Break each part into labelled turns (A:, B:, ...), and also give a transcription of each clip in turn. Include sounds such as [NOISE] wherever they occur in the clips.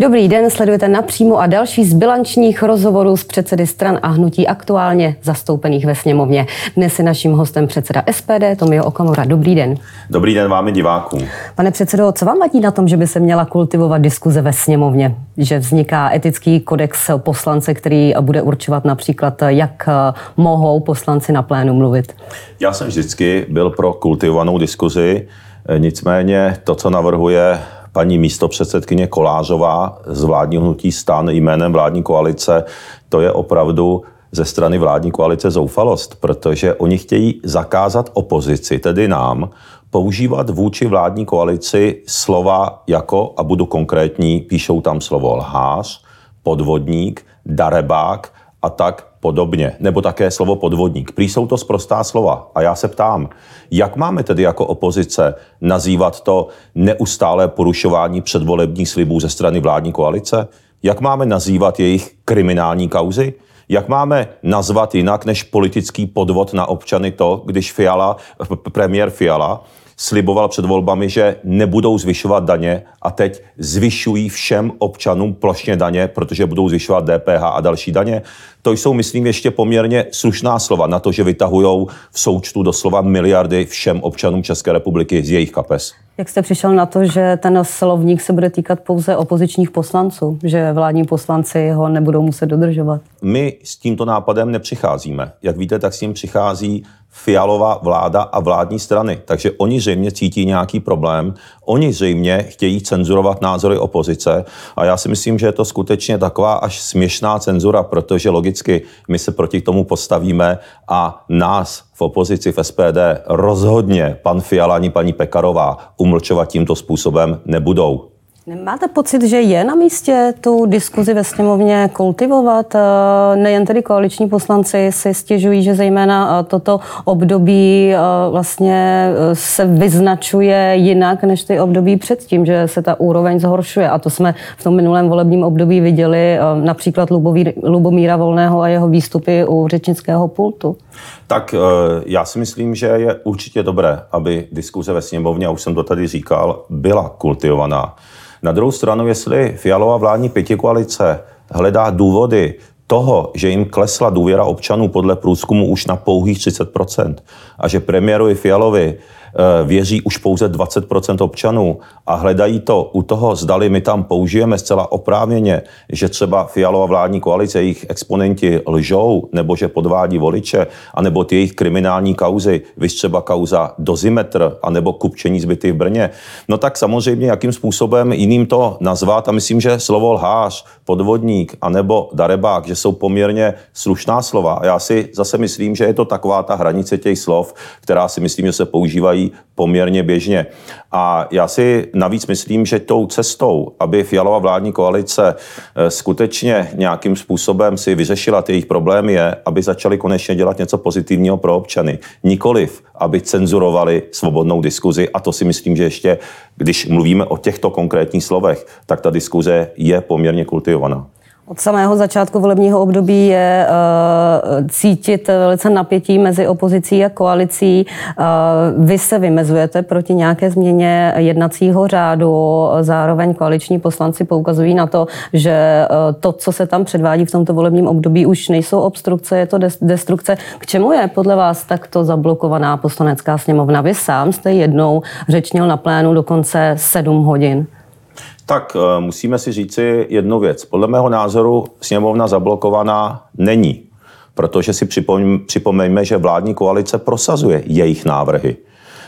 A: Dobrý den, sledujete napřímo a další z bilančních rozhovorů s předsedy stran a hnutí aktuálně zastoupených ve sněmovně. Dnes je naším hostem předseda SPD Tomio Okamura. Dobrý den.
B: Dobrý den vám i divákům.
A: Pane předsedo, co vám vadí na tom, že by se měla kultivovat diskuze ve sněmovně? Že vzniká etický kodex poslance, který bude určovat například, jak mohou poslanci na plénu mluvit?
B: Já jsem vždycky byl pro kultivovanou diskuzi, nicméně to, co navrhuje paní místopředsedkyně Kolářová z vládního hnutí stan jménem vládní koalice, to je opravdu ze strany vládní koalice zoufalost, protože oni chtějí zakázat opozici, tedy nám, používat vůči vládní koalici slova jako, a budu konkrétní, píšou tam slovo lhář, podvodník, darebák a tak podobně, nebo také slovo podvodník. Prý jsou to sprostá slova. A já se ptám, jak máme tedy jako opozice nazývat to neustálé porušování předvolebních slibů ze strany vládní koalice? Jak máme nazývat jejich kriminální kauzy? Jak máme nazvat jinak než politický podvod na občany to, když Fiala, premiér Fiala sliboval před volbami, že nebudou zvyšovat daně a teď zvyšují všem občanům plošně daně, protože budou zvyšovat DPH a další daně. To jsou, myslím, ještě poměrně slušná slova na to, že vytahují v součtu doslova miliardy všem občanům České republiky z jejich kapes.
A: Jak jste přišel na to, že ten slovník se bude týkat pouze opozičních poslanců, že vládní poslanci ho nebudou muset dodržovat?
B: My s tímto nápadem nepřicházíme. Jak víte, tak s ním přichází Fialová vláda a vládní strany. Takže oni zřejmě cítí nějaký problém, oni zřejmě chtějí cenzurovat názory opozice a já si myslím, že je to skutečně taková až směšná cenzura, protože logicky my se proti tomu postavíme a nás v opozici v SPD rozhodně pan Fiala ani paní Pekarová umlčovat tímto způsobem nebudou.
A: Nemáte pocit, že je na místě tu diskuzi ve sněmovně kultivovat? Eh, nejen tedy koaliční poslanci si stěžují, že zejména eh, toto období eh, vlastně se vyznačuje jinak než ty období předtím, že se ta úroveň zhoršuje. A to jsme v tom minulém volebním období viděli například Lubomíra Volného a jeho výstupy u řečnického pultu.
B: Tak já si myslím, že je určitě dobré, aby diskuze ve sněmovně, a už jsem to tady říkal, byla kultivovaná. Na druhou stranu, jestli Fialová vládní pětikoalice hledá důvody toho, že jim klesla důvěra občanů podle průzkumu už na pouhých 30% a že premiérovi Fialovi věří už pouze 20% občanů a hledají to u toho, zdali my tam použijeme zcela oprávněně, že třeba Fialová vládní koalice, jejich exponenti lžou, nebo že podvádí voliče, anebo ty jejich kriminální kauzy, vys třeba kauza dozimetr, anebo kupčení zbyty v Brně, no tak samozřejmě, jakým způsobem jiným to nazvat a myslím, že slovo lhář, podvodník, anebo darebák, že jsou poměrně slušná slova. Já si zase myslím, že je to taková ta hranice těch slov, která si myslím, že se používají poměrně běžně. A já si navíc myslím, že tou cestou, aby Fialová vládní koalice eh, skutečně nějakým způsobem si vyřešila ty jejich problémy, je, aby začali konečně dělat něco pozitivního pro občany. Nikoliv, aby cenzurovali svobodnou diskuzi. A to si myslím, že ještě, když mluvíme o těchto konkrétních slovech, tak ta diskuze je poměrně kultivovaná.
A: Od samého začátku volebního období je uh, cítit velice napětí mezi opozicí a koalicí. Uh, vy se vymezujete proti nějaké změně jednacího řádu. Zároveň koaliční poslanci poukazují na to, že uh, to, co se tam předvádí v tomto volebním období, už nejsou obstrukce, je to destrukce. K čemu je podle vás takto zablokovaná poslanecká sněmovna? Vy sám jste jednou řečnil na plénu dokonce sedm hodin.
B: Tak eh, musíme si říci jednu věc. Podle mého názoru sněmovna zablokovaná není, protože si připomeňme, že vládní koalice prosazuje jejich návrhy.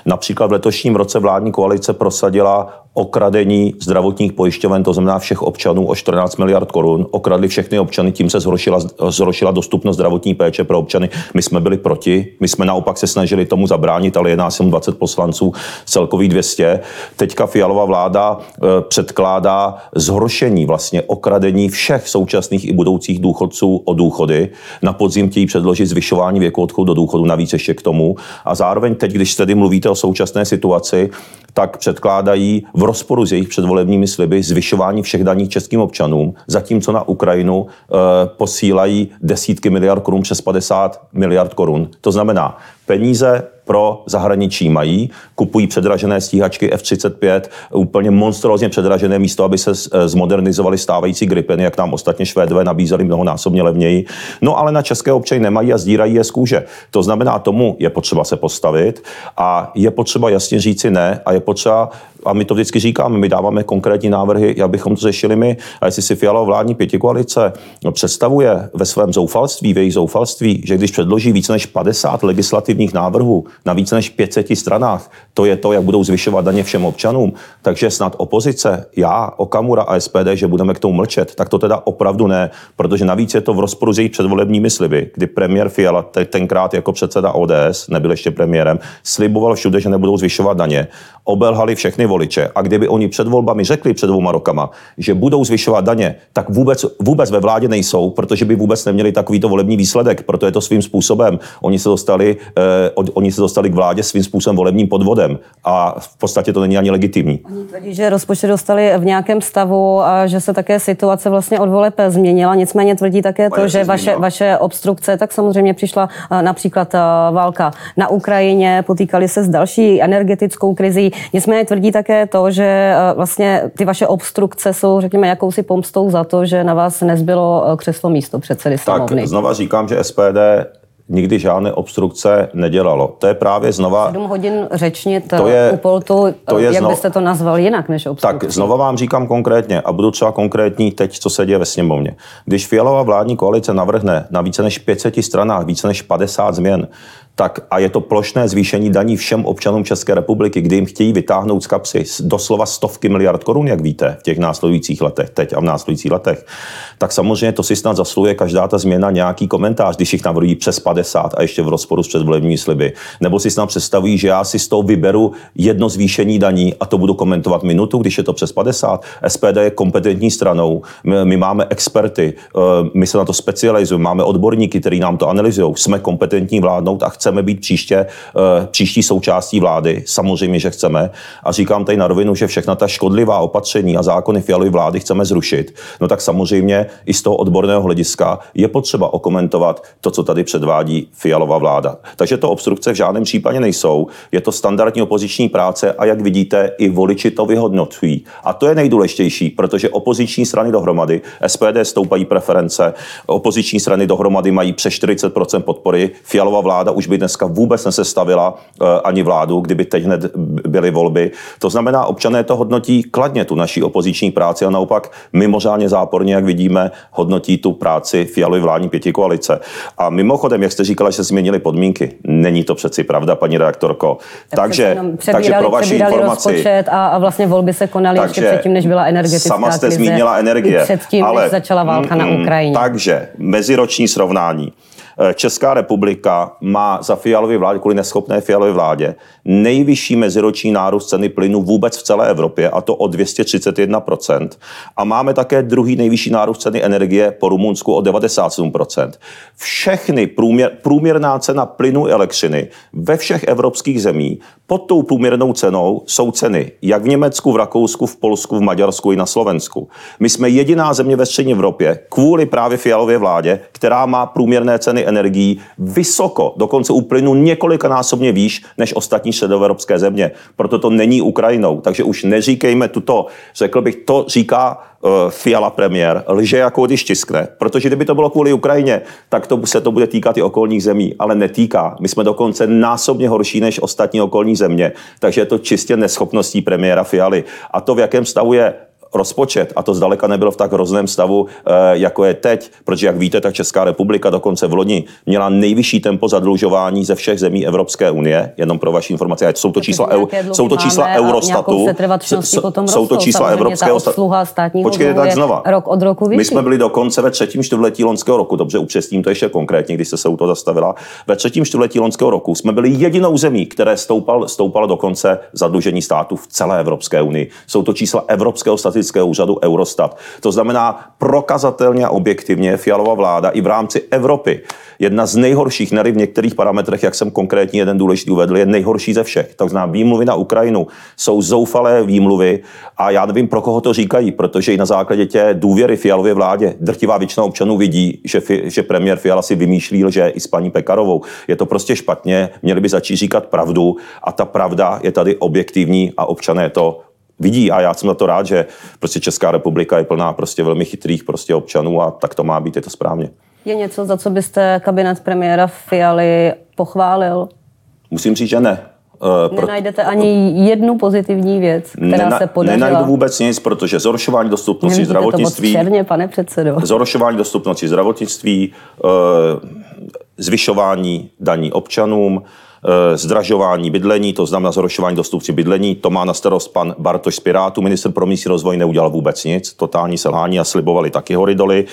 B: Například v letošním roce vládní koalice prosadila okradení zdravotních pojišťoven, to znamená všech občanů o 14 miliard korun. Okradli všechny občany, tím se zhoršila, zhoršila dostupnost zdravotní péče pro občany. My jsme byli proti, my jsme naopak se snažili tomu zabránit, ale jedná se 20 poslanců, celkový 200. Teďka Fialová vláda e, předkládá zhoršení, vlastně okradení všech současných i budoucích důchodců o důchody. Na podzim chtějí předložit zvyšování věku odchodu do důchodu, navíc ještě k tomu. A zároveň teď, když tedy mluvíte o současné situaci, tak předkládají v rozporu s jejich předvolebními sliby zvyšování všech daní českým občanům, zatímco na Ukrajinu e, posílají desítky miliard korun přes 50 miliard korun. To znamená, Peníze pro zahraničí mají, kupují předražené stíhačky F-35, úplně monstrózně předražené místo, aby se eh, zmodernizovali stávající Gripeny, jak nám ostatně Švédové nabízeli mnohonásobně levněji. No ale na české občany nemají a zdírají je z kůže. To znamená, tomu je potřeba se postavit a je potřeba jasně říci ne a je potřeba a my to vždycky říkáme, my dáváme konkrétní návrhy, jak bychom to řešili my. A jestli si Fialová vládní pětikoalice představuje ve svém zoufalství, v jejich zoufalství, že když předloží více než 50 legislativních návrhů na více než 500 stranách, to je to, jak budou zvyšovat daně všem občanům, takže snad opozice, já, Okamura a SPD, že budeme k tomu mlčet, tak to teda opravdu ne, protože navíc je to v rozporu s jejich předvolebními sliby, kdy premiér Fiala tenkrát jako předseda ODS, nebyl ještě premiérem, sliboval všude, že nebudou zvyšovat daně. Obelhali všechny voliče. A kdyby oni před volbami řekli před dvouma rokama, že budou zvyšovat daně, tak vůbec, vůbec ve vládě nejsou, protože by vůbec neměli takovýto volební výsledek. Proto je to svým způsobem. Oni se dostali, eh, oni se dostali k vládě svým způsobem volebním podvodem. A v podstatě to není ani legitimní.
A: Oni tvrdí, že rozpočet dostali v nějakém stavu a že se také situace vlastně od voleb změnila. Nicméně tvrdí také to, že vaše, vaše obstrukce, tak samozřejmě přišla eh, například eh, válka na Ukrajině, potýkali se s další energetickou krizí. Nicméně tvrdí také to, že eh, vlastně ty vaše obstrukce jsou, řekněme, jakousi pomstou za to, že na vás nezbylo eh, křeslo místo předsedy
B: sněmovny. Tak znova říkám, že SPD nikdy žádné obstrukce nedělalo. To je právě znova...
A: 7 hodin řečnit to je, u Poltu, to je jak znova, byste to nazval jinak než obstrukce?
B: Tak znova vám říkám konkrétně a budu třeba konkrétní teď, co se děje ve sněmovně. Když Fialová vládní koalice navrhne na více než 500 stranách více než 50 změn, tak a je to plošné zvýšení daní všem občanům České republiky, kdy jim chtějí vytáhnout z kapsy doslova stovky miliard korun, jak víte, v těch následujících letech, teď a v následujících letech, tak samozřejmě to si snad zasluje každá ta změna nějaký komentář, když jich navrhují přes 50 a ještě v rozporu s předvolebními sliby. Nebo si snad představují, že já si z toho vyberu jedno zvýšení daní a to budu komentovat minutu, když je to přes 50. SPD je kompetentní stranou, my, my máme experty, eh, my se na to specializujeme, máme odborníky, kteří nám to analyzují, jsme kompetentní vládnout a chceme být příště, eh, příští součástí vlády. Samozřejmě, že chceme. A říkám tady na rovinu, že všechna ta škodlivá opatření a zákony Fialovy vlády chceme zrušit. No tak samozřejmě i z toho odborného hlediska je potřeba okomentovat to, co tady předvádí Fialová vláda. Takže to obstrukce v žádném případě nejsou. Je to standardní opoziční práce a jak vidíte, i voliči to vyhodnocují. A to je nejdůležitější, protože opoziční strany dohromady, SPD stoupají preference, opoziční strany dohromady mají přes 40% podpory, Fialová vláda už by dneska vůbec nesestavila eh, ani vládu, kdyby teď hned byly volby. To znamená, občané to hodnotí kladně, tu naší opoziční práci a naopak mimořádně záporně, jak vidíme, hodnotí tu práci Fialovy vládní pětikoalice. A mimochodem, jak jste říkala, že se změnily podmínky, není to přeci pravda, paní redaktorko.
A: Tak takže, takže pro vaši informaci. A, a vlastně volby se konaly ještě předtím, než byla energetická
B: Sama jste
A: krize,
B: zmínila energie.
A: Předtím, ale, než začala válka mm, na Ukrajině.
B: Takže meziroční srovnání. Eh, Česká republika má za fialově vládě, kvůli neschopné fialové vládě, nejvyšší meziroční nárůst ceny plynu vůbec v celé Evropě, a to o 231%. A máme také druhý nejvyšší nárůst ceny energie po Rumunsku o 97%. Všechny průměr, průměrná cena plynu a elektřiny ve všech evropských zemích pod tou průměrnou cenou jsou ceny jak v Německu, v Rakousku, v Polsku, v Maďarsku i na Slovensku. My jsme jediná země ve střední Evropě kvůli právě fialově vládě, která má průměrné ceny energií vysoko, dokonce u plynu několikanásobně výš než ostatní středoevropské země. Proto to není Ukrajinou. Takže už neříkejme tuto, řekl bych, to říká uh, Fiala premiér, lže jako když tiskne. Protože kdyby to bylo kvůli Ukrajině, tak to se to bude týkat i okolních zemí, ale netýká. My jsme dokonce násobně horší než ostatní okolní země. Takže je to čistě neschopností premiéra Fialy. A to, v jakém stavu je rozpočet, a to zdaleka nebylo v tak hrozném stavu, eh, jako je teď, protože jak víte, tak Česká republika dokonce v loni měla nejvyšší tempo zadlužování ze všech zemí Evropské unie, jenom pro vaši informaci, jsou to čísla, eu, jsou to čísla Eurostatu, jsou to čísla Evropského
A: statu.
B: Počkejte, tak znova.
A: Rok od roku
B: My jsme byli dokonce ve třetím čtvrtletí loňského roku, dobře, upřesním to ještě konkrétně, když jste se u toho zastavila. Ve třetím čtvrtletí loňského roku jsme byli jedinou zemí, které stoupal, stoupalo dokonce zadlužení státu v celé Evropské unii. Jsou to čísla Evropského statu statistického úřadu Eurostat. To znamená prokazatelně a objektivně Fialová vláda i v rámci Evropy jedna z nejhorších, ne v některých parametrech, jak jsem konkrétně jeden důležitý uvedl, je nejhorší ze všech. To znamená, výmluvy na Ukrajinu jsou zoufalé výmluvy a já nevím, pro koho to říkají, protože i na základě tě důvěry Fialově vládě drtivá většina občanů vidí, že, že premiér Fiala si vymýšlí lže i s paní Pekarovou. Je to prostě špatně, měli by začít říkat pravdu a ta pravda je tady objektivní a občané to vidí a já jsem za to rád, že prostě Česká republika je plná prostě velmi chytrých prostě občanů a tak to má být, je to správně.
A: Je něco, za co byste kabinet premiéra Fialy pochválil?
B: Musím říct, že ne.
A: Uh, Nenajdete ani jednu pozitivní věc, která Nena, se podařila?
B: Nenajdu vůbec nic, protože zhoršování dostupnosti Nemůžete zdravotnictví...
A: To černě, pane předsedo.
B: Zhoršování dostupnosti zdravotnictví, uh, zvyšování daní občanům, Eh, zdražování bydlení, to znamená zhoršování dostupnosti bydlení. To má na starost pan Bartoš z Pirátu, minister pro místní rozvoj neudělal vůbec nic, totální selhání a slibovali taky horidoly.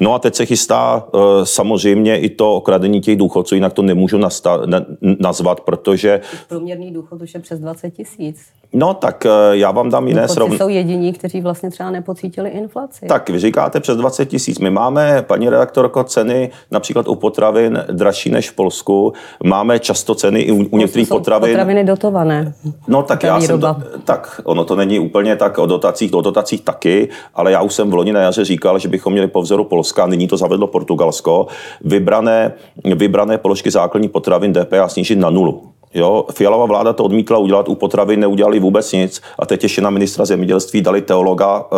B: No a teď se chystá eh, samozřejmě i to okradení těch důchodců, jinak to nemůžu nasta- nazvat, protože...
A: Průměrný důchod už je přes 20 tisíc.
B: No tak eh, já vám dám jiné
A: srovnání. jsou jediní, kteří vlastně třeba nepocítili inflaci.
B: Tak vy říkáte přes 20 tisíc. My máme, paní redaktorko, ceny například u potravin dražší než v Polsku. Máme často ceny i u, u některých potravin.
A: Potraviny dotované.
B: No tak já jsem, do, tak ono to není úplně tak o dotacích, o dotacích taky, ale já už jsem v loni na jaře říkal, že bychom měli po vzoru Polska, nyní to zavedlo Portugalsko, vybrané, vybrané položky základní potravin DPA snížit na nulu. Jo, Fialová vláda to odmítla udělat, u potravy neudělali vůbec nic a teď ještě na ministra zemědělství dali teologa eh,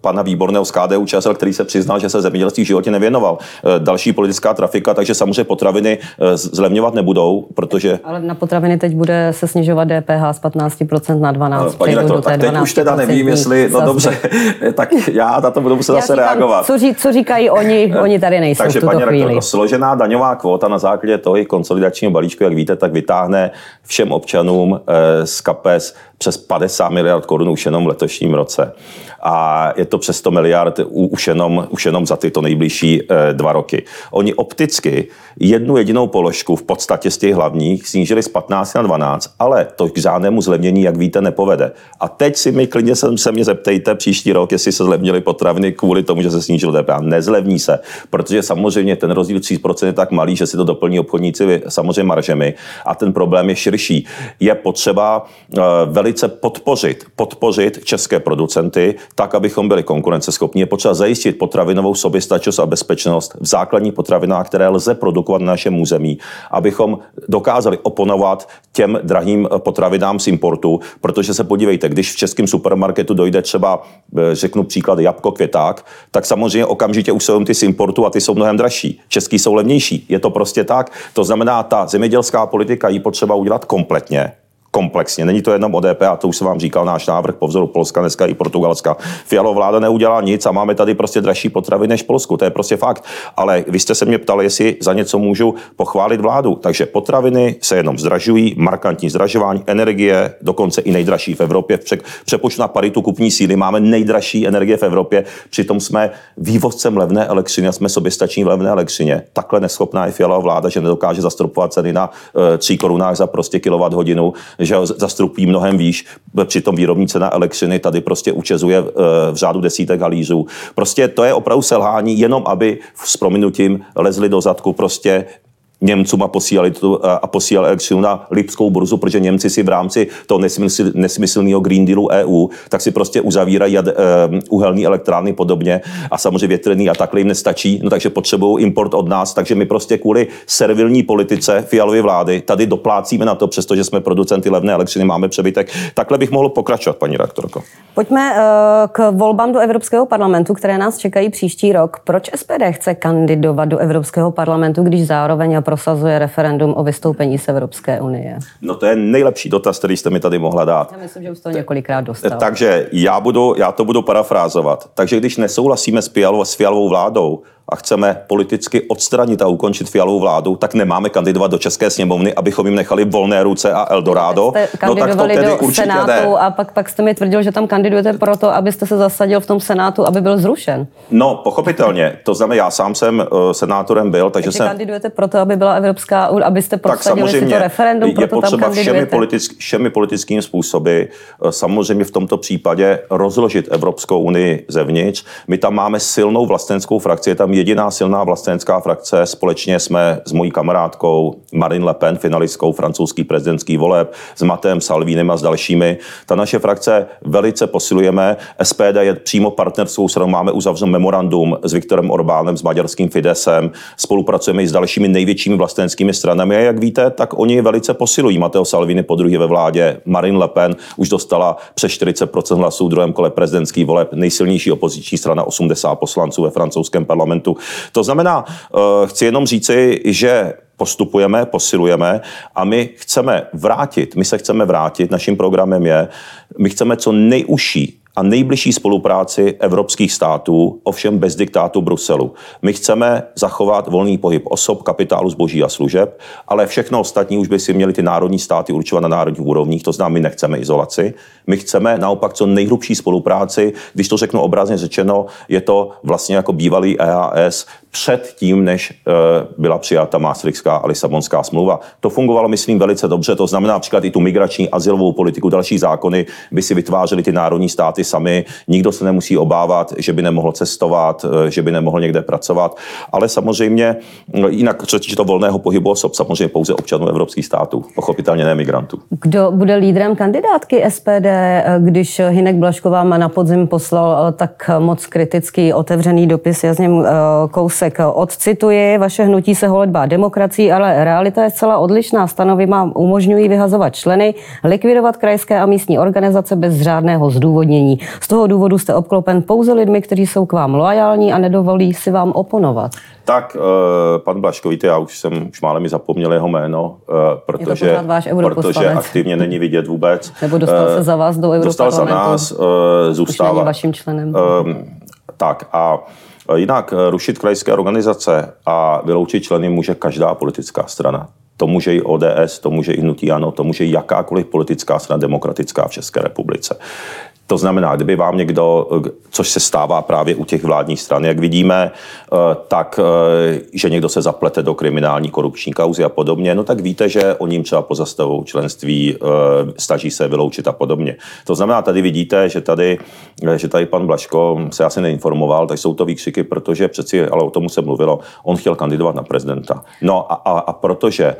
B: pana Výborného z KDU ČSL, který se přiznal, že se zemědělství v životě nevěnoval. Eh, další politická trafika, takže samozřejmě potraviny eh, zlevňovat nebudou, protože...
A: Ale na potraviny teď bude se snižovat DPH z 15% na 12%.
B: Paní rektor, tak teď už teda nevím, jestli... No dobře, [LAUGHS] tak já na to budu muset zase reagovat.
A: Co, ří, co říkají oni, oni tady nejsou
B: takže, paní. Rektor, složená daňová kvota na základě toho konsolidačního balíčku, jak víte, tak vytáhne všem občanům eh, z kapes přes 50 miliard korun už jenom v letošním roce. A je to přes 100 miliard už jenom, už jenom za tyto nejbližší eh, dva roky. Oni opticky jednu jedinou položku v podstatě z těch hlavních snížili z 15 na 12, ale to k žádnému zlevnění, jak víte, nepovede. A teď si mi klidně se, se mě zeptejte příští rok, jestli se zlevnily potraviny kvůli tomu, že se snížil DPH. Nezlevní se, protože samozřejmě ten rozdíl 3% je tak malý, že si to doplní obchodníci samozřejmě maržemi. A ten problém je širší. Je potřeba uh, velice podpořit, podpořit české producenty, tak, abychom byli konkurenceschopní. Je potřeba zajistit potravinovou soběstačnost a bezpečnost v základních potravinách, které lze produkovat na našem území, abychom dokázali oponovat těm drahým potravinám z importu, protože se podívejte, když v českém supermarketu dojde třeba, eh, řeknu příklad, jabko, květák, tak samozřejmě okamžitě už jsou ty z importu a ty jsou mnohem dražší. Český jsou levnější. Je to prostě tak. To znamená, ta zemědělská politika ji potřeba udělat kompletně komplexně. Není to jenom o DPH, to už jsem vám říkal, náš návrh po vzoru Polska, dneska i Portugalska. Fialo vláda neudělá nic a máme tady prostě dražší potravy než Polsku, to je prostě fakt. Ale vy jste se mě ptali, jestli za něco můžu pochválit vládu. Takže potraviny se jenom zdražují, markantní zdražování, energie, dokonce i nejdražší v Evropě. V přepočtu na paritu kupní síly máme nejdražší energie v Evropě, přitom jsme vývozcem levné elektřiny a jsme soběstační v levné elektřině. Takhle neschopná je Fialová vláda, že nedokáže zastropovat ceny na e, 3 korunách za prostě kilowatt hodinu že zastrupují mnohem výš, přitom výrobní cena elektřiny tady prostě učezuje eh, v řádu desítek halířů. Prostě to je opravdu selhání, jenom aby s prominutím lezli do zadku prostě Němcům a posílali, to, a posílali elektřinu na Lipskou burzu, protože Němci si v rámci toho nesmysl, nesmyslného Green Dealu EU, tak si prostě uzavírají jad, uh, uhelní elektrárny podobně a samozřejmě větrný a takhle jim nestačí, no takže potřebují import od nás, takže my prostě kvůli servilní politice fialové vlády tady doplácíme na to, přestože jsme producenty levné elektřiny, máme přebytek. Takhle bych mohl pokračovat, paní rektorko.
A: Pojďme uh, k volbám do Evropského parlamentu, které nás čekají příští rok. Proč SPD chce kandidovat do Evropského parlamentu, když zároveň prosazuje referendum o vystoupení z Evropské unie?
B: No to je nejlepší dotaz, který jste mi tady mohla dát.
A: Já myslím, že už to několikrát dostal.
B: Takže já, budu, já to budu parafrázovat. Takže když nesouhlasíme s, Fialovou, s Fialovou vládou, a chceme politicky odstranit a ukončit fialovou vládu, tak nemáme kandidovat do České sněmovny, abychom jim nechali volné ruce a Eldorado.
A: no tak to tedy do určitě Senátu ne. a pak, pak jste mi tvrdil, že tam kandidujete proto, abyste se zasadil v tom Senátu, aby byl zrušen.
B: No, pochopitelně. To znamená, já sám jsem uh, senátorem byl, takže, takže jsem...
A: kandidujete proto, aby byla Evropská, abyste prosadili si to referendum,
B: proto je potřeba tam všemi, politick, všemi politickými způsoby uh, samozřejmě v tomto případě rozložit Evropskou unii zevnitř. My tam máme silnou vlastenskou frakci, je tam jediná silná vlastenská frakce. Společně jsme s mojí kamarádkou Marine Le Pen, finalistkou francouzský prezidentský voleb, s Matem Salvínem a s dalšími. Ta naše frakce velice posilujeme. SPD je přímo partnerskou stranou. Máme uzavřen memorandum s Viktorem Orbánem, s maďarským Fidesem. Spolupracujeme i s dalšími největšími vlastenskými stranami. A jak víte, tak oni velice posilují. Mateo Salvini po druhé ve vládě, Marine Le Pen už dostala přes 40% hlasů v druhém kole prezidentský voleb, nejsilnější opoziční strana 80 poslanců ve francouzském parlamentu. To znamená, eh, chci jenom říci, že postupujeme, posilujeme a my chceme vrátit, my se chceme vrátit, naším programem je, my chceme co nejužší a nejbližší spolupráci evropských států, ovšem bez diktátu Bruselu. My chceme zachovat volný pohyb osob, kapitálu, zboží a služeb, ale všechno ostatní už by si měli ty národní státy určovat na národních úrovních, to znamená, my nechceme izolaci. My chceme naopak co nejhrubší spolupráci, když to řeknu obrazně řečeno, je to vlastně jako bývalý EAS před tím, než eh, byla přijata Maastrichtská a Lisabonská smlouva. To fungovalo, myslím, velice dobře. To znamená například i tu migrační azylovou politiku, další zákony by si vytvářely ty národní státy sami. Nikdo se nemusí obávat, že by nemohl cestovat, eh, že by nemohl někde pracovat. Ale samozřejmě, no, jinak co to volného pohybu osob, samozřejmě pouze občanů evropských států, pochopitelně ne migrantů.
A: Kdo bude lídrem kandidátky SPD, eh, když Hinek Blašková na podzim poslal tak moc kritický otevřený dopis, já s ním kous Kalousek. Odcituji, vaše hnutí se holedbá demokracií, ale realita je zcela odlišná. Stanovy vám umožňují vyhazovat členy, likvidovat krajské a místní organizace bez řádného zdůvodnění. Z toho důvodu jste obklopen pouze lidmi, kteří jsou k vám loajální a nedovolí si vám oponovat.
B: Tak, uh, pan Blaškovitý, já už jsem už málem mi zapomněl jeho jméno, uh, protože,
A: váš
B: protože aktivně není vidět vůbec. [LAUGHS]
A: Nebo dostal uh, se za vás do Dostal
B: za nás, zůstává.
A: vaším členem.
B: Uh, tak a Jinak eh, rušit krajské organizace a vyloučit členy může každá politická strana. To může i ODS, to může i hnutí ANO, to může i jakákoliv politická strana demokratická v České republice. To znamená, kdyby vám někdo, což se stává právě u těch vládních stran, jak vidíme, eh, tak, eh, že někdo se zaplete do kriminální korupční kauzy a podobně, no tak víte, že o ním třeba pozastavou členství, eh, snaží se vyloučit a podobně. To znamená, tady vidíte, že tady, že tady pan Blaško se asi neinformoval, tak jsou to výkřiky, protože přeci, ale o tomu se mluvilo, on chtěl kandidovat na prezidenta. No a, a, a protože,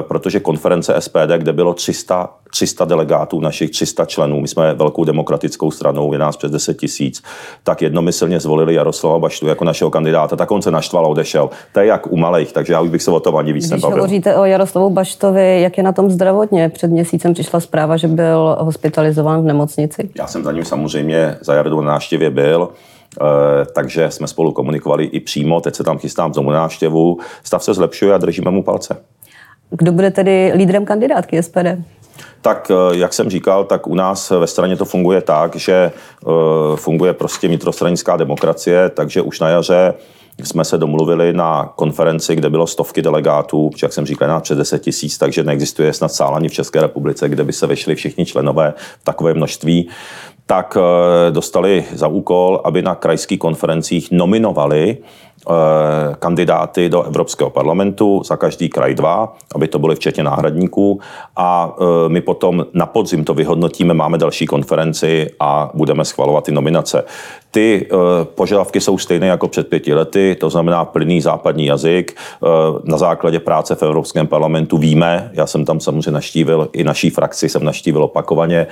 B: protože konference SPD, kde bylo 300 300 delegátů, našich 300 členů, my jsme velkou demokratickou stranou, je nás přes 10 tisíc, tak jednomyslně zvolili Jaroslava Baštu jako našeho kandidáta, tak on se naštval a odešel. To je jak u malých, takže já už bych se o tom ani víc
A: Když
B: nebavil.
A: Když hovoříte o Jaroslavu Baštovi, jak je na tom zdravotně? Před měsícem přišla zpráva, že byl hospitalizován v nemocnici.
B: Já jsem za ním samozřejmě za Jardu na návštěvě byl. Uh, takže jsme spolu komunikovali i přímo, teď se tam chystám znovu návštěvu. Stav se zlepšuje a držíme mu palce.
A: Kdo bude tedy lídrem kandidátky SPD?
B: Tak eh, jak jsem říkal, tak u nás ve straně to funguje tak, že eh, funguje prostě vnitrostranická demokracie, takže už na jaře jsme se domluvili na konferenci, kde bylo stovky delegátů, jak jsem říkal, na přes 10 tisíc, takže neexistuje snad sál ani v České republice, kde by se vešli všichni členové v takové množství. Tak eh, dostali za úkol, aby na krajských konferencích nominovali kandidáty do Evropského parlamentu, za každý kraj dva, aby to byly včetně náhradníků. A eh, my potom na podzim to vyhodnotíme, máme další konferenci a budeme schvalovat ty nominace. Ty eh, požadavky jsou stejné jako před pěti lety, to znamená plný západní jazyk. Na základě práce v Evropském parlamentu víme, já jsem tam samozřejmě naštívil, i naší frakci jsem naštívil opakovaně,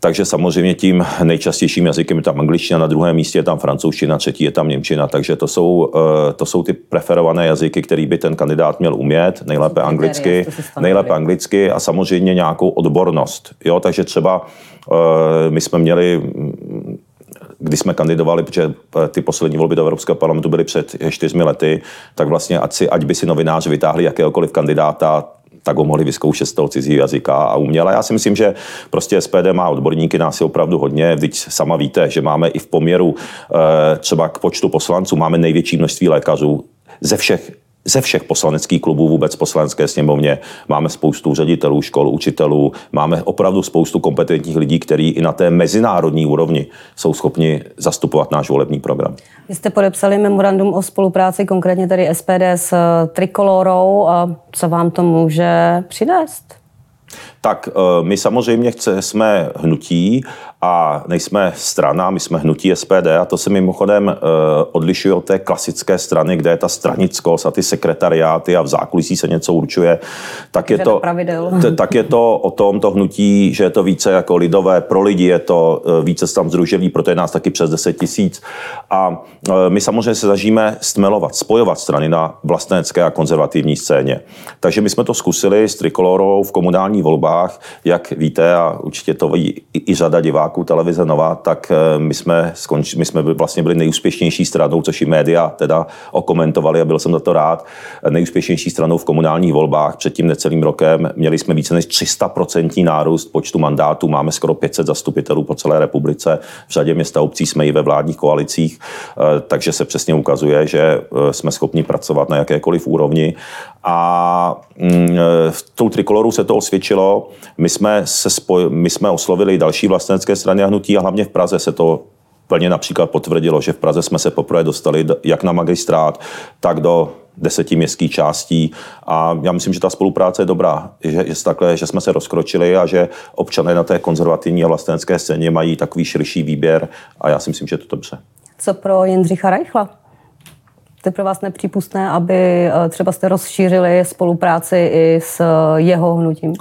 B: takže samozřejmě tím nejčastějším jazykem je tam angličtina, na druhém místě je tam francouzština, třetí je tam němčina. Takže to jsou, eh, to jsou ty preferované jazyky, který by ten kandidát měl umět, nejlépe anglicky, nejlépe anglicky a samozřejmě nějakou odbornost. Jo, takže třeba eh, my jsme měli když jsme kandidovali, protože eh, ty poslední volby do Evropského parlamentu byly před čtyřmi lety, tak vlastně ať, si, ať by si novináři vytáhli jakéhokoliv kandidáta, tak ho mohli vyzkoušet z toho cizího jazyka a uměle. Já si myslím, že prostě SPD má odborníky, nás je opravdu hodně. Vždyť sama víte, že máme i v poměru eh, třeba k počtu poslanců, máme největší množství lékařů ze všech ze všech poslaneckých klubů vůbec poslanecké sněmovně. Máme spoustu ředitelů škol, učitelů, máme opravdu spoustu kompetentních lidí, kteří i na té mezinárodní úrovni jsou schopni zastupovat náš volební program.
A: Vy jste podepsali memorandum o spolupráci, konkrétně tady SPD s Trikolorou. Co vám to může přinést?
B: Tak eh, my samozřejmě chce, jsme hnutí a nejsme strana, my jsme hnutí SPD a to se mimochodem uh, odlišuje od té klasické strany, kde je ta stranickost a ty sekretariáty a v zákulisí se něco určuje, tak je, to, t, tak je to o tom, to hnutí, že je to více jako lidové, pro lidi je to uh, více tam združení, proto je nás taky přes 10 tisíc. A my samozřejmě se zažíme stmelovat, spojovat strany na vlastenecké a konzervativní scéně. Takže my jsme to zkusili s Trikolorou v komunálních volbách, jak víte a určitě to ví i, i řada diváků, televize Nova, tak eh, my jsme, skonč, my jsme vlastně byli nejúspěšnější stranou, což i média teda okomentovali a byl jsem za to rád. Nejúspěšnější stranou v komunálních volbách před tím necelým rokem. Měli jsme více než 300% nárůst počtu mandátů, máme skoro 500 zastupitelů po celé republice. V řadě města obcí jsme i ve vládních koalicích, eh, takže se přesně ukazuje, že eh, jsme schopni pracovat na jakékoliv úrovni. A mm, v tou trikoloru se to osvědčilo. My jsme, se spoj, my jsme oslovili další vlastenecké strany a hnutí a hlavně v Praze se to plně například potvrdilo, že v Praze jsme se poprvé dostali jak na magistrát, tak do deseti městských částí a já myslím, že ta spolupráce je dobrá, že, že, takhle, že jsme se rozkročili a že občané na té konzervativní a vlastenecké scéně mají takový širší výběr a já si myslím, že je to dobře.
A: Co pro Jindřicha Reichla? Je pro vás nepřípustné, aby eh, třeba jste rozšířili spolupráci i s eh, jeho hnutím?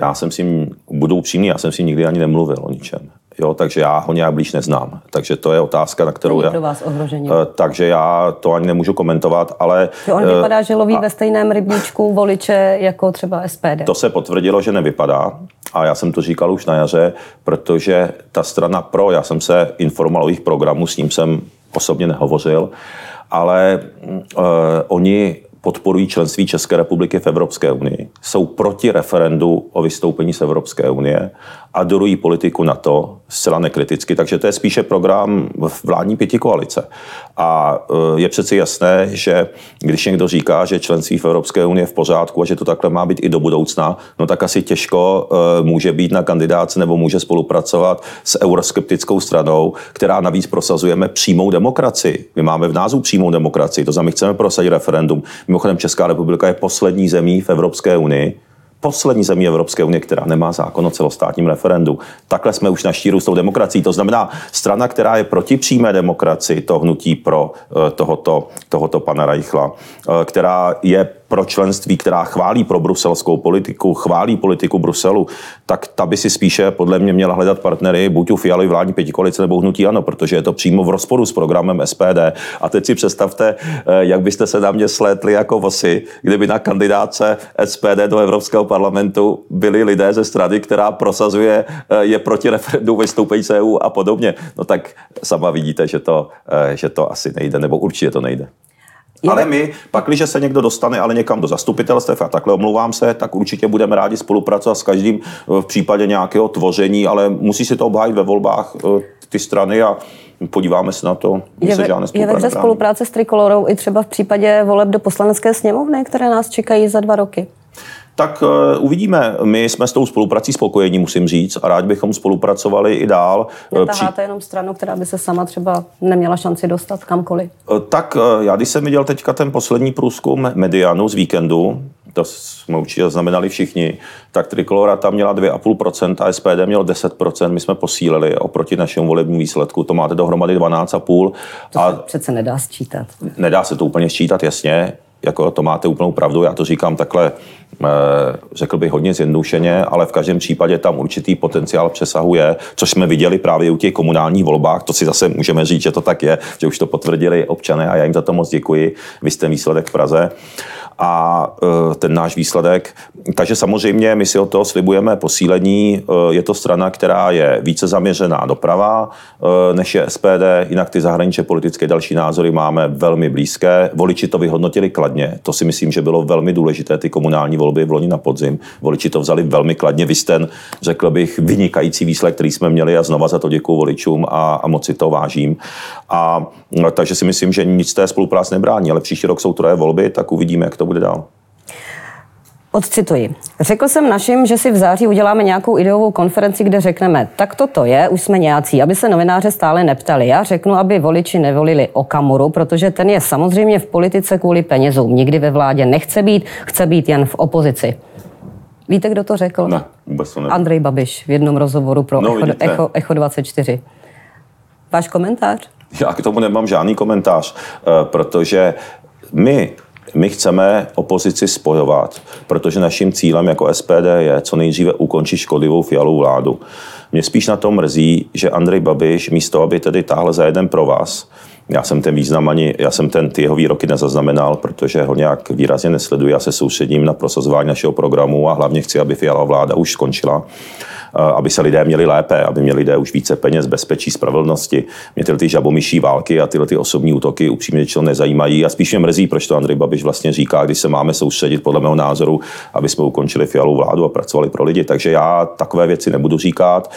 B: Já jsem s ním, budu upřímný, já jsem s ním nikdy ani nemluvil o ničem. Jo, takže já ho nějak blíž neznám. Takže to je otázka, na kterou
A: já... pro vás ohrožení.
B: Eh, takže já to ani nemůžu komentovat, ale...
A: Jo, on vypadá, že loví a, ve stejném rybníčku voliče jako třeba SPD.
B: To se potvrdilo, že nevypadá. A já jsem to říkal už na jaře, protože ta strana pro, já jsem se informoval o jejich programu, s ním jsem osobně nehovořil, ale uh, oni podporují členství České republiky v Evropské unii, jsou proti referendu o vystoupení z Evropské unie adorují politiku na to zcela nekriticky, takže to je spíše program vládní pěti koalice. A e, je přeci jasné, že když někdo říká, že členství v Evropské unii je v pořádku a že to takhle má být i do budoucna, no tak asi těžko e, může být na kandidáce nebo může spolupracovat s euroskeptickou stranou, která navíc prosazujeme přímou demokracii. My máme v názvu přímou demokracii, to znamená, chceme prosadit referendum. Mimochodem Česká republika je poslední zemí v Evropské unii, poslední zemí Evropské unie, která nemá zákon o celostátním referendu. Takhle jsme už na štíru s tou demokracií. To znamená, strana, která je proti přímé demokracii, to hnutí pro eh, tohoto, tohoto pana Reichla, eh, která je pro členství, která chválí pro bruselskou politiku, chválí politiku Bruselu, tak ta by si spíše podle mě měla hledat partnery buď u Fialy vládní pětikolice nebo hnutí ano, protože je to přímo v rozporu s programem SPD. A teď si představte, eh, jak byste se na mě slétli jako vosy, kdyby na kandidáce SPD do Evropského parlamentu byli lidé ze strany, která prosazuje, eh, je proti referendu vystoupení z EU a podobně. No tak sama vidíte, že to, eh, že to asi nejde, nebo určitě to nejde. Je... Ale my, pakliže se někdo dostane ale někam do zastupitelstev a takhle omlouvám se, tak určitě budeme rádi spolupracovat s každým v případě nějakého tvoření, ale musí si to obhájit ve volbách eh, ty strany a podíváme se na to.
A: Je, ve, je ve spolupráce s Trikolorou i třeba v případě voleb do poslanecké sněmovny, které nás čekají za dva roky?
B: Tak uh, uvidíme. My jsme s tou spoluprací spokojení, musím říct, a rád bychom spolupracovali i dál.
A: Eh, Netaháte Při... jenom stranu, která by se sama třeba neměla šanci dostat kamkoliv?
B: Uh, tak já, když jsem viděl teďka ten poslední průzkum Medianu z víkendu, to jsme určitě znamenali všichni, tak Trikolora tam měla 2,5% a SPD mělo 10%. My jsme posílili oproti našemu volebnímu výsledku. To máte dohromady 12,5%.
A: To a se přece nedá sčítat.
B: Nedá se to úplně sčítat, jasně jako to máte úplnou pravdu, já to říkám takhle, eh, řekl bych hodně zjednodušeně, ale v každém případě tam určitý potenciál přesahuje, což jsme viděli právě u těch komunálních volbách, to si zase můžeme říct, že to tak je, že už to potvrdili občané a já jim za to moc děkuji, vy jste výsledek v Praze a e, ten náš výsledek. Takže samozřejmě my si od toho slibujeme posílení. E, je to strana, která je více zaměřená doprava e, než je SPD, jinak ty zahraničně politické další názory máme velmi blízké. Voliči to vyhodnotili kladně, to si myslím, že bylo velmi důležité, ty komunální volby volby v loni na podzim. Voliči to vzali velmi kladně. Vy ten, řekl bych, vynikající výsledek, který jsme měli a znova za to děkuji voličům a, a moc si to vážím. A no, takže si myslím, že nic té spolupráce nebrání, ale příští rok jsou troje volby, tak uvidíme, jak to bude dál.
A: Odcituji. Řekl jsem našim, že si v září uděláme nějakou ideovou konferenci, kde řekneme, tak toto je, už jsme nějací, aby se novináře stále neptali. Já řeknu, aby voliči nevolili Okamuru, protože ten je samozřejmě v politice kvůli penězům. Nikdy ve vládě nechce být, chce být jen v opozici. Víte, kdo to řekl?
B: Ne, vůbec to
A: ne. Andrej Babiš v jednom rozhovoru pro no, Echo, Echo, Echo 24. Váš komentář?
B: Já k tomu nemám žádný komentář, eh, protože my my chceme opozici spojovat, protože naším cílem jako SPD je co nejdříve ukončit škodlivou fialovou vládu. Mě spíš na tom mrzí, že Andrej Babiš místo, aby tedy táhl za jeden pro vás, já jsem ten význam ani, já jsem ten ty jeho výroky nezaznamenal, protože ho nějak výrazně nesleduji. Já se soustředím na prosazování našeho programu a hlavně chci, aby fialová vláda už skončila aby se lidé měli lépe, aby měli lidé už více peněz, bezpečí, spravedlnosti. Mě tyhle ty žabomyší války a tyhle ty osobní útoky upřímně řečeno nezajímají a spíš mě mrzí, proč to Andrej Babiš vlastně říká, když se máme soustředit podle mého názoru, aby jsme ukončili fialovou vládu a pracovali pro lidi. Takže já takové věci nebudu říkat.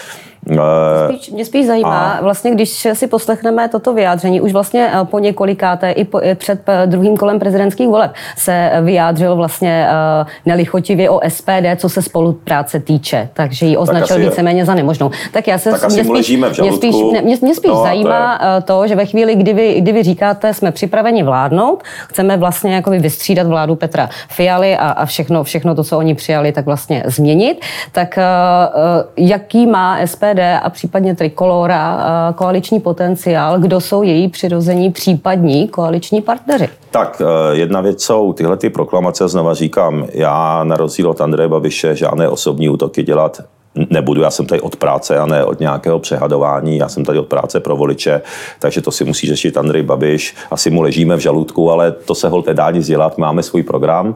A: Spíš, mě spíš zajímá, a... vlastně když si poslechneme toto vyjádření, už vlastně eh, po několikáté i, po, i před eh, druhým kolem prezidentských voleb se vyjádřil vlastně uh, nelichotivě o SPD, co se spolupráce týče, takže ji označil víceméně za nemožnou.
B: Tak já se tak mě spíš,
A: mě spíš, mě, mě spíš no, zajímá to, je... to, že ve chvíli, kdy vy, kdy vy říkáte, jsme připraveni vládnout, chceme vlastně jakoby vystřídat vládu Petra Fialy a, a všechno, všechno to, co oni přijali, tak vlastně změnit, tak uh, jaký má SPD SPD a případně Trikolora eh, koaliční potenciál, kdo jsou její přirození případní koaliční partneři?
B: Tak eh, jedna věc jsou tyhle ty proklamace, znova říkám, já na rozdíl od Andreje Babiše žádné osobní útoky dělat nebudu, já jsem tady od práce a ne od nějakého přehadování, já jsem tady od práce pro voliče, takže to si musí řešit Andrej Babiš, asi mu ležíme v žaludku, ale to se holte dá nic dělat, máme svůj program,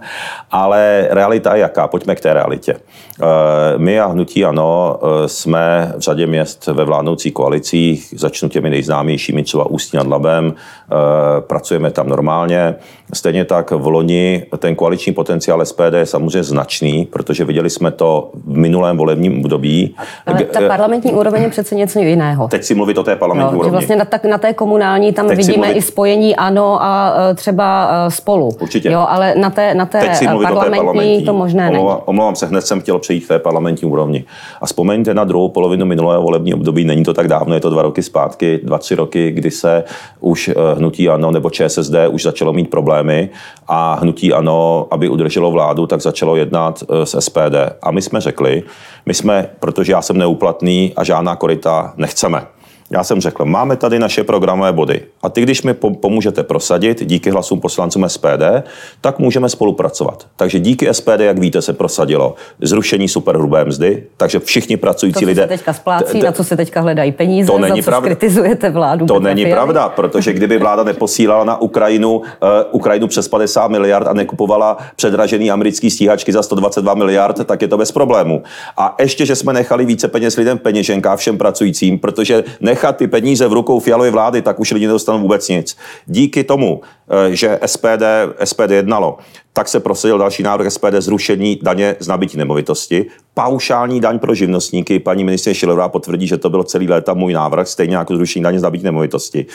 B: ale realita je jaká, pojďme k té realitě. Eh, my a Hnutí Ano eh, jsme v řadě měst ve vládnoucích koalicích, začnu těmi nejznámějšími, třeba Ústí nad Labem, eh, pracujeme tam normálně, Stejně tak v loni ten koaliční potenciál SPD je samozřejmě značný, protože viděli jsme to v minulém volebním období.
A: Ale ta parlamentní úroveň je přece něco jiného.
B: Teď si mluvit o té parlamentní no, úrovni.
A: Vlastně na, tak, na té komunální tam Teď vidíme mluvit... i spojení ANO a e, třeba e, spolu.
B: Určitě.
A: Jo, ale na té, na té, Teď si parlamentní, parlamentní to možné
B: omlouvám, není. Omlouvám se, hned jsem chtěl přejít k té parlamentní úrovni. A vzpomeňte na druhou polovinu minulého volebního období, není to tak dávno, je to dva roky zpátky, dva, tři roky, kdy se už hnutí ANO nebo ČSSD už začalo mít problém problémy a hnutí ano, aby udrželo vládu, tak začalo jednat eh, s SPD. A my jsme řekli, my jsme, protože já jsem neuplatný a žádná korita nechceme. Já jsem řekl, máme tady naše programové body a ty, když mi pomůžete prosadit díky hlasům poslancům SPD, tak můžeme spolupracovat. Takže díky SPD, jak víte, se prosadilo zrušení superhrubé mzdy, takže všichni pracující to, lidé.
A: Se teďka splácí, na co se teďka hledají peníze, to není za co pravda. kritizujete vládu.
B: To není pravda, protože kdyby vláda neposílala na Ukrajinu, uh, Ukrajinu přes 50 miliard a nekupovala předražený americký stíhačky za 122 miliard, tak je to bez problému. A ještě, že jsme nechali více peněz lidem v peněženkách všem pracujícím, protože ne nechat ty peníze v rukou fialové vlády, tak už lidi nedostanou vůbec nic. Díky tomu, eh, že SPD, SPD jednalo, tak se prosadil další návrh SPD zrušení daně z nabití nemovitosti. Paušální daň pro živnostníky. Paní ministrině Šilová potvrdí, že to byl celý léta můj návrh, stejně jako zrušení daně z nabití nemovitosti.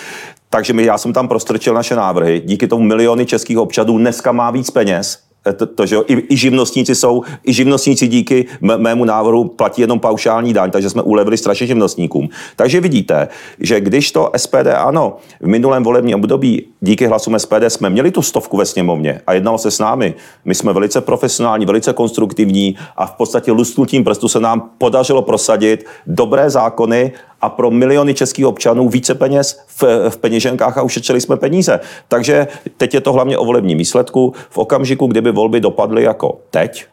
B: Takže my, já jsem tam prostrčil naše návrhy. Díky tomu miliony českých občanů dneska má víc peněz, to, to že jo, i, i živnostníci jsou, i živnostníci díky mému návrhu platí jenom paušální daň, takže jsme ulevili strašně živnostníkům. Takže vidíte, že když to SPD ano, v minulém volebním období díky hlasům SPD jsme měli tu stovku ve sněmovně a jednalo se s námi, my jsme velice profesionální, velice konstruktivní a v podstatě lustnutím prstu se nám podařilo prosadit dobré zákony a pro miliony českých občanů více peněz v, v peněženkách a ušetřili jsme peníze. Takže teď je to hlavně o volebním výsledku. V okamžiku, kdyby volby dopadly jako teď,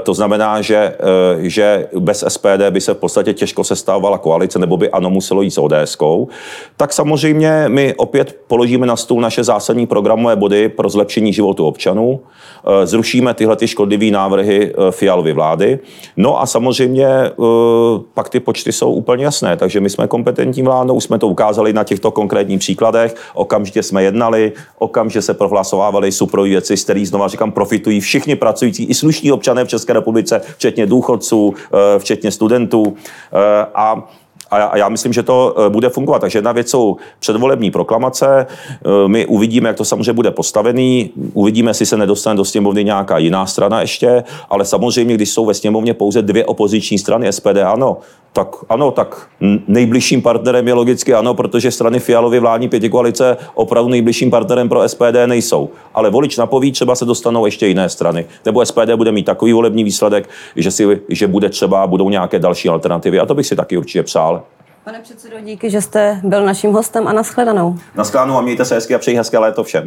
B: to znamená, že, eh, že bez SPD by se v podstatě těžko sestávala koalice, nebo by ano muselo jít s ODSkou, tak samozřejmě my opět položíme na stůl naše zásadní programové body pro zlepšení životu občanů, eh, zrušíme tyhle ty škodlivé návrhy Fialovy vlády, no a samozřejmě pak ty počty jsou úplně jasné, takže my jsme kompetentní vládnou, už jsme to ukázali na těchto konkrétních příkladech, okamžitě jsme jednali, okamžitě se prohlasovávali suprové věci, z kterých znova říkám, profitují všichni pracující i slušní občané v České republice, včetně důchodců, eh, včetně studentů. Eh, a a já myslím, že to eh, bude fungovat. Takže jedna věc jsou předvolební proklamace. My uvidíme, jak to samozřejmě bude postavený. Uvidíme, jestli se nedostane do sněmovny nějaká jiná strana ještě. Ale samozřejmě, když jsou ve sněmovně pouze dvě opoziční strany, SPD ano, tak ano, tak nejbližším partnerem je logicky ano, protože strany Fialovy vládní pětikoalice opravdu nejbližším partnerem pro SPD nejsou. Ale volič napoví, třeba se dostanou ještě jiné strany. Nebo SPD bude mít takový volební výsledek, že, si, že bude třeba, budou nějaké další alternativy. A to bych si taky určitě přál.
A: Pane předsedo, díky, že jste byl naším hostem a nashledanou.
B: Nashledanou a mějte se hezky a přeji hezké léto všem.